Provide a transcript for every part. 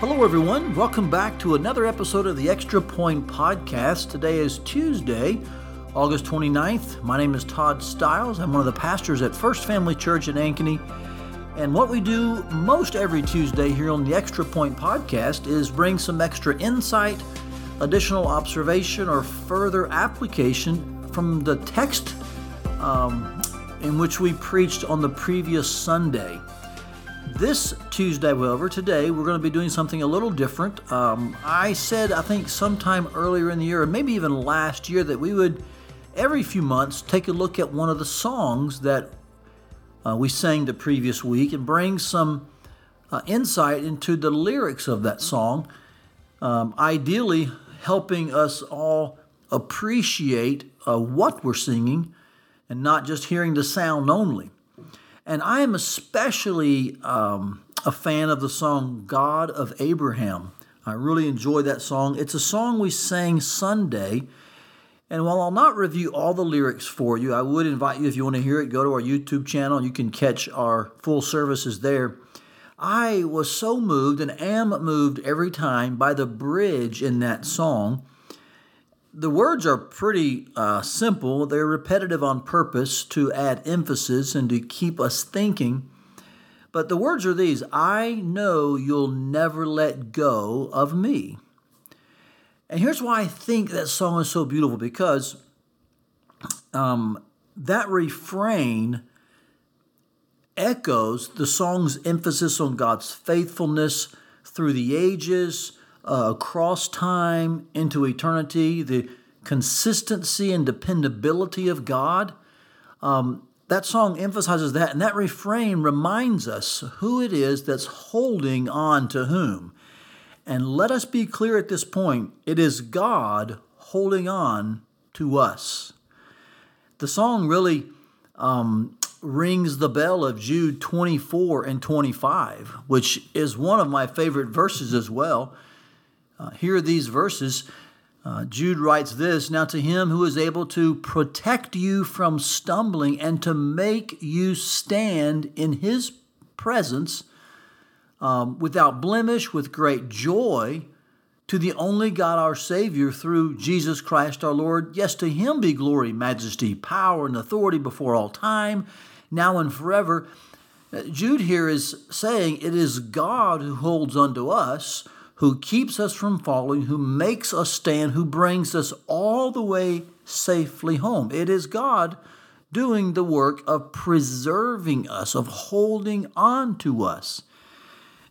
Hello, everyone. Welcome back to another episode of the Extra Point Podcast. Today is Tuesday, August 29th. My name is Todd Stiles. I'm one of the pastors at First Family Church in Ankeny. And what we do most every Tuesday here on the Extra Point Podcast is bring some extra insight, additional observation, or further application from the text um, in which we preached on the previous Sunday. This Tuesday, however, today we're going to be doing something a little different. Um, I said, I think sometime earlier in the year, or maybe even last year, that we would every few months take a look at one of the songs that uh, we sang the previous week and bring some uh, insight into the lyrics of that song, um, ideally helping us all appreciate uh, what we're singing and not just hearing the sound only. And I am especially um, a fan of the song God of Abraham. I really enjoy that song. It's a song we sang Sunday. And while I'll not review all the lyrics for you, I would invite you, if you want to hear it, go to our YouTube channel. You can catch our full services there. I was so moved and am moved every time by the bridge in that song the words are pretty uh, simple. They're repetitive on purpose to add emphasis and to keep us thinking. But the words are these I know you'll never let go of me. And here's why I think that song is so beautiful because um, that refrain echoes the song's emphasis on God's faithfulness through the ages uh, across time into eternity, the consistency and dependability of God. Um, that song emphasizes that, and that refrain reminds us who it is that's holding on to whom. And let us be clear at this point it is God holding on to us. The song really um, rings the bell of Jude 24 and 25, which is one of my favorite verses as well. Uh, here are these verses. Uh, Jude writes this Now to him who is able to protect you from stumbling and to make you stand in his presence um, without blemish, with great joy, to the only God our Savior through Jesus Christ our Lord. Yes, to him be glory, majesty, power, and authority before all time, now and forever. Uh, Jude here is saying it is God who holds unto us who keeps us from falling, who makes us stand, who brings us all the way safely home. It is God doing the work of preserving us, of holding on to us.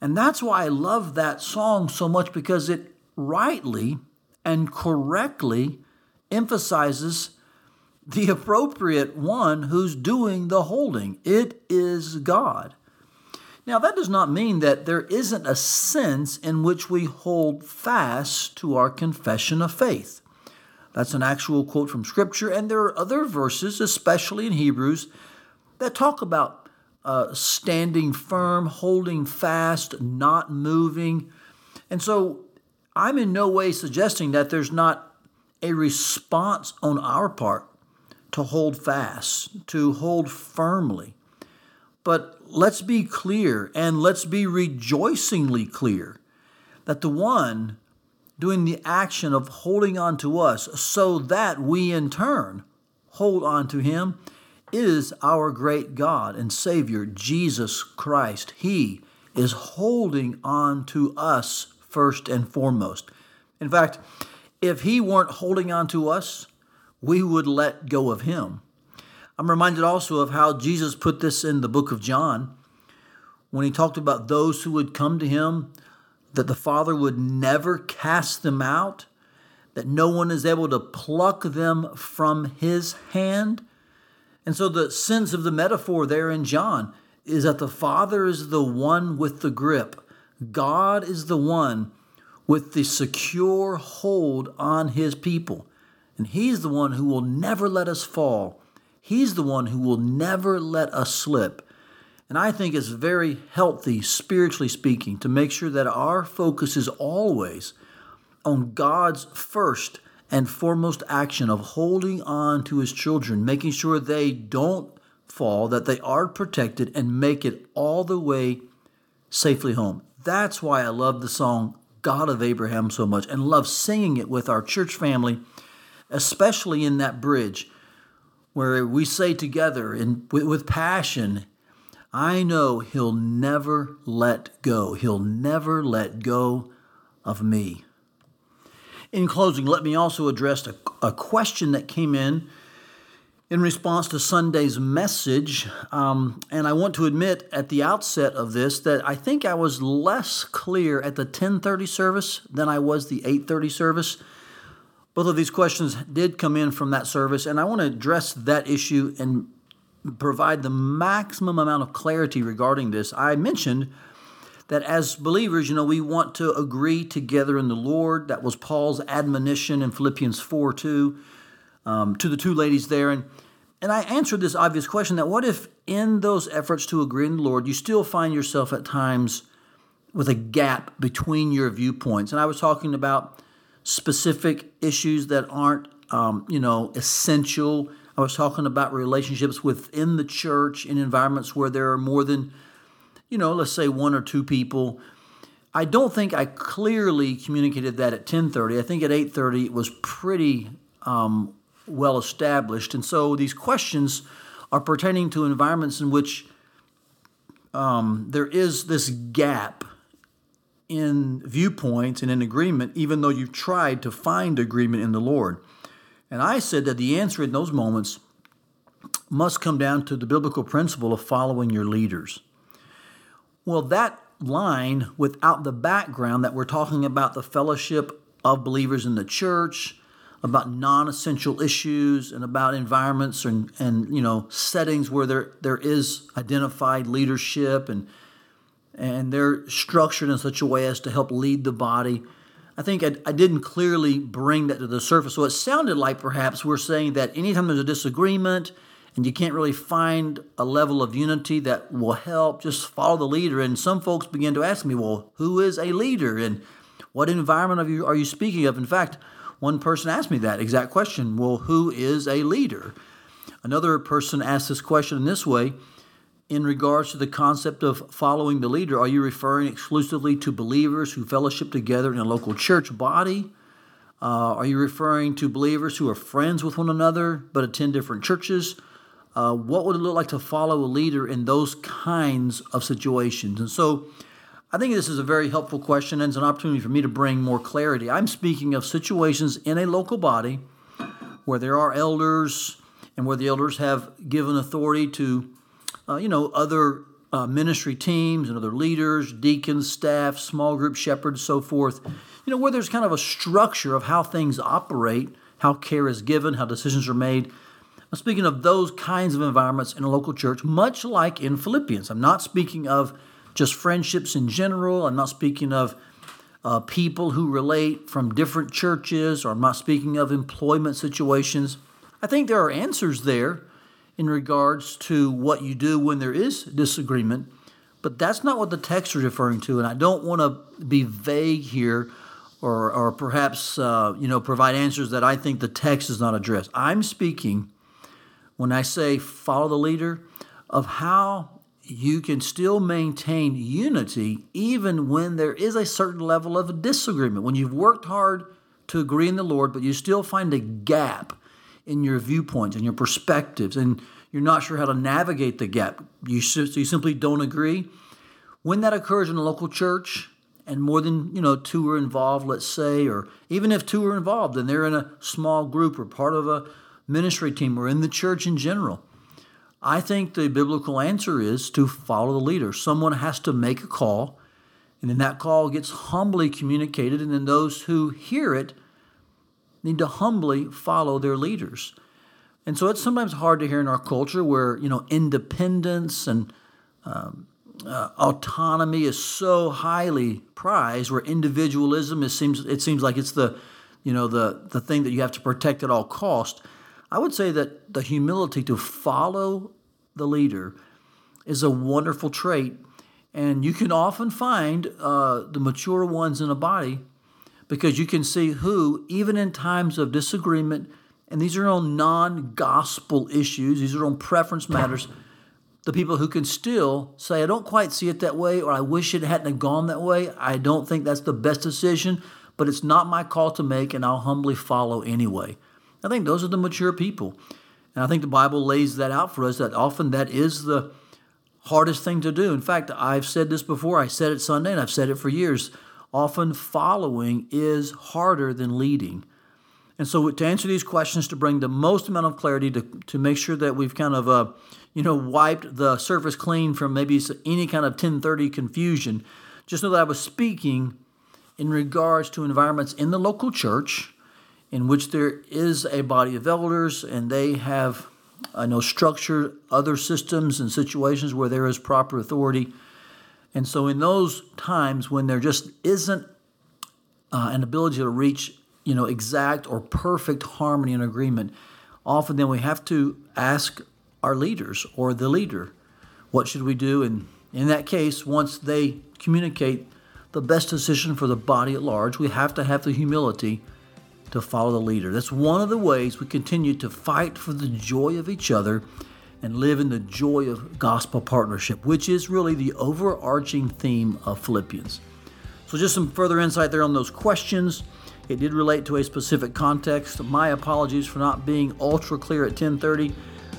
And that's why I love that song so much because it rightly and correctly emphasizes the appropriate one who's doing the holding. It is God. Now, that does not mean that there isn't a sense in which we hold fast to our confession of faith. That's an actual quote from Scripture, and there are other verses, especially in Hebrews, that talk about uh, standing firm, holding fast, not moving. And so I'm in no way suggesting that there's not a response on our part to hold fast, to hold firmly. But let's be clear and let's be rejoicingly clear that the one doing the action of holding on to us so that we in turn hold on to him is our great God and Savior, Jesus Christ. He is holding on to us first and foremost. In fact, if he weren't holding on to us, we would let go of him. I'm reminded also of how Jesus put this in the book of John when he talked about those who would come to him, that the Father would never cast them out, that no one is able to pluck them from his hand. And so the sense of the metaphor there in John is that the Father is the one with the grip, God is the one with the secure hold on his people. And he's the one who will never let us fall He's the one who will never let us slip. And I think it's very healthy, spiritually speaking, to make sure that our focus is always on God's first and foremost action of holding on to his children, making sure they don't fall, that they are protected, and make it all the way safely home. That's why I love the song God of Abraham so much and love singing it with our church family, especially in that bridge where we say together with, with passion, I know he'll never let go. He'll never let go of me. In closing, let me also address a, a question that came in in response to Sunday's message. Um, and I want to admit at the outset of this that I think I was less clear at the 1030 service than I was the 830 service. Both of these questions did come in from that service, and I want to address that issue and provide the maximum amount of clarity regarding this. I mentioned that as believers, you know, we want to agree together in the Lord. That was Paul's admonition in Philippians 4 2 um, to the two ladies there. And, and I answered this obvious question that what if in those efforts to agree in the Lord, you still find yourself at times with a gap between your viewpoints? And I was talking about specific issues that aren't, um, you know, essential. I was talking about relationships within the church in environments where there are more than, you know, let's say one or two people. I don't think I clearly communicated that at 10:30. I think at 8:30 it was pretty um, well established. And so these questions are pertaining to environments in which um, there is this gap in viewpoints and in agreement, even though you've tried to find agreement in the Lord. And I said that the answer in those moments must come down to the biblical principle of following your leaders. Well, that line without the background that we're talking about the fellowship of believers in the church, about non-essential issues and about environments and, and you know settings where there there is identified leadership and and they're structured in such a way as to help lead the body. I think I, I didn't clearly bring that to the surface. So it sounded like perhaps we're saying that anytime there's a disagreement and you can't really find a level of unity that will help, just follow the leader. And some folks begin to ask me, well, who is a leader and what environment are you, are you speaking of? In fact, one person asked me that exact question well, who is a leader? Another person asked this question in this way in regards to the concept of following the leader. Are you referring exclusively to believers who fellowship together in a local church body? Uh, are you referring to believers who are friends with one another but attend different churches? Uh, what would it look like to follow a leader in those kinds of situations? And so I think this is a very helpful question and it's an opportunity for me to bring more clarity. I'm speaking of situations in a local body where there are elders and where the elders have given authority to, uh, you know, other uh, ministry teams and other leaders, deacons, staff, small group shepherds, so forth. You know, where there's kind of a structure of how things operate, how care is given, how decisions are made. I'm speaking of those kinds of environments in a local church, much like in Philippians. I'm not speaking of just friendships in general. I'm not speaking of uh, people who relate from different churches, or I'm not speaking of employment situations. I think there are answers there in regards to what you do when there is disagreement, but that's not what the text is referring to. And I don't want to be vague here or, or perhaps uh, you know provide answers that I think the text does not address. I'm speaking when I say follow the leader of how you can still maintain unity even when there is a certain level of disagreement. When you've worked hard to agree in the Lord, but you still find a gap in your viewpoints and your perspectives, and you're not sure how to navigate the gap. You, so you simply don't agree. When that occurs in a local church, and more than you know two are involved, let's say, or even if two are involved and they're in a small group or part of a ministry team or in the church in general, I think the biblical answer is to follow the leader. Someone has to make a call, and then that call gets humbly communicated, and then those who hear it need to humbly follow their leaders. And so it's sometimes hard to hear in our culture where, you know, independence and um, uh, autonomy is so highly prized, where individualism is, seems it seems like it's the, you know, the the thing that you have to protect at all cost. I would say that the humility to follow the leader is a wonderful trait. And you can often find uh, the mature ones in a body because you can see who, even in times of disagreement, and these are on non gospel issues, these are on preference matters, the people who can still say, I don't quite see it that way, or I wish it hadn't gone that way. I don't think that's the best decision, but it's not my call to make, and I'll humbly follow anyway. I think those are the mature people. And I think the Bible lays that out for us that often that is the hardest thing to do. In fact, I've said this before, I said it Sunday, and I've said it for years. Often following is harder than leading. And so, to answer these questions, to bring the most amount of clarity, to, to make sure that we've kind of, uh, you know, wiped the surface clean from maybe any kind of 1030 confusion, just know that I was speaking in regards to environments in the local church in which there is a body of elders and they have, I know, structured other systems and situations where there is proper authority. And so, in those times when there just isn't uh, an ability to reach you know, exact or perfect harmony and agreement, often then we have to ask our leaders or the leader, what should we do? And in that case, once they communicate the best decision for the body at large, we have to have the humility to follow the leader. That's one of the ways we continue to fight for the joy of each other and live in the joy of gospel partnership, which is really the overarching theme of Philippians. So, just some further insight there on those questions. It did relate to a specific context. My apologies for not being ultra clear at 10:30.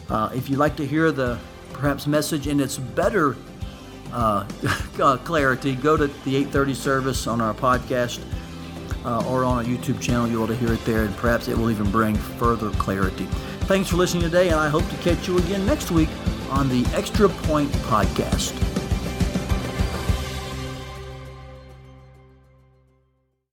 Uh, if you'd like to hear the perhaps message in its better uh, uh clarity, go to the 8:30 service on our podcast uh, or on our YouTube channel. You'll be able to hear it there, and perhaps it will even bring further clarity. Thanks for listening today, and I hope to catch you again next week on the Extra Point Podcast.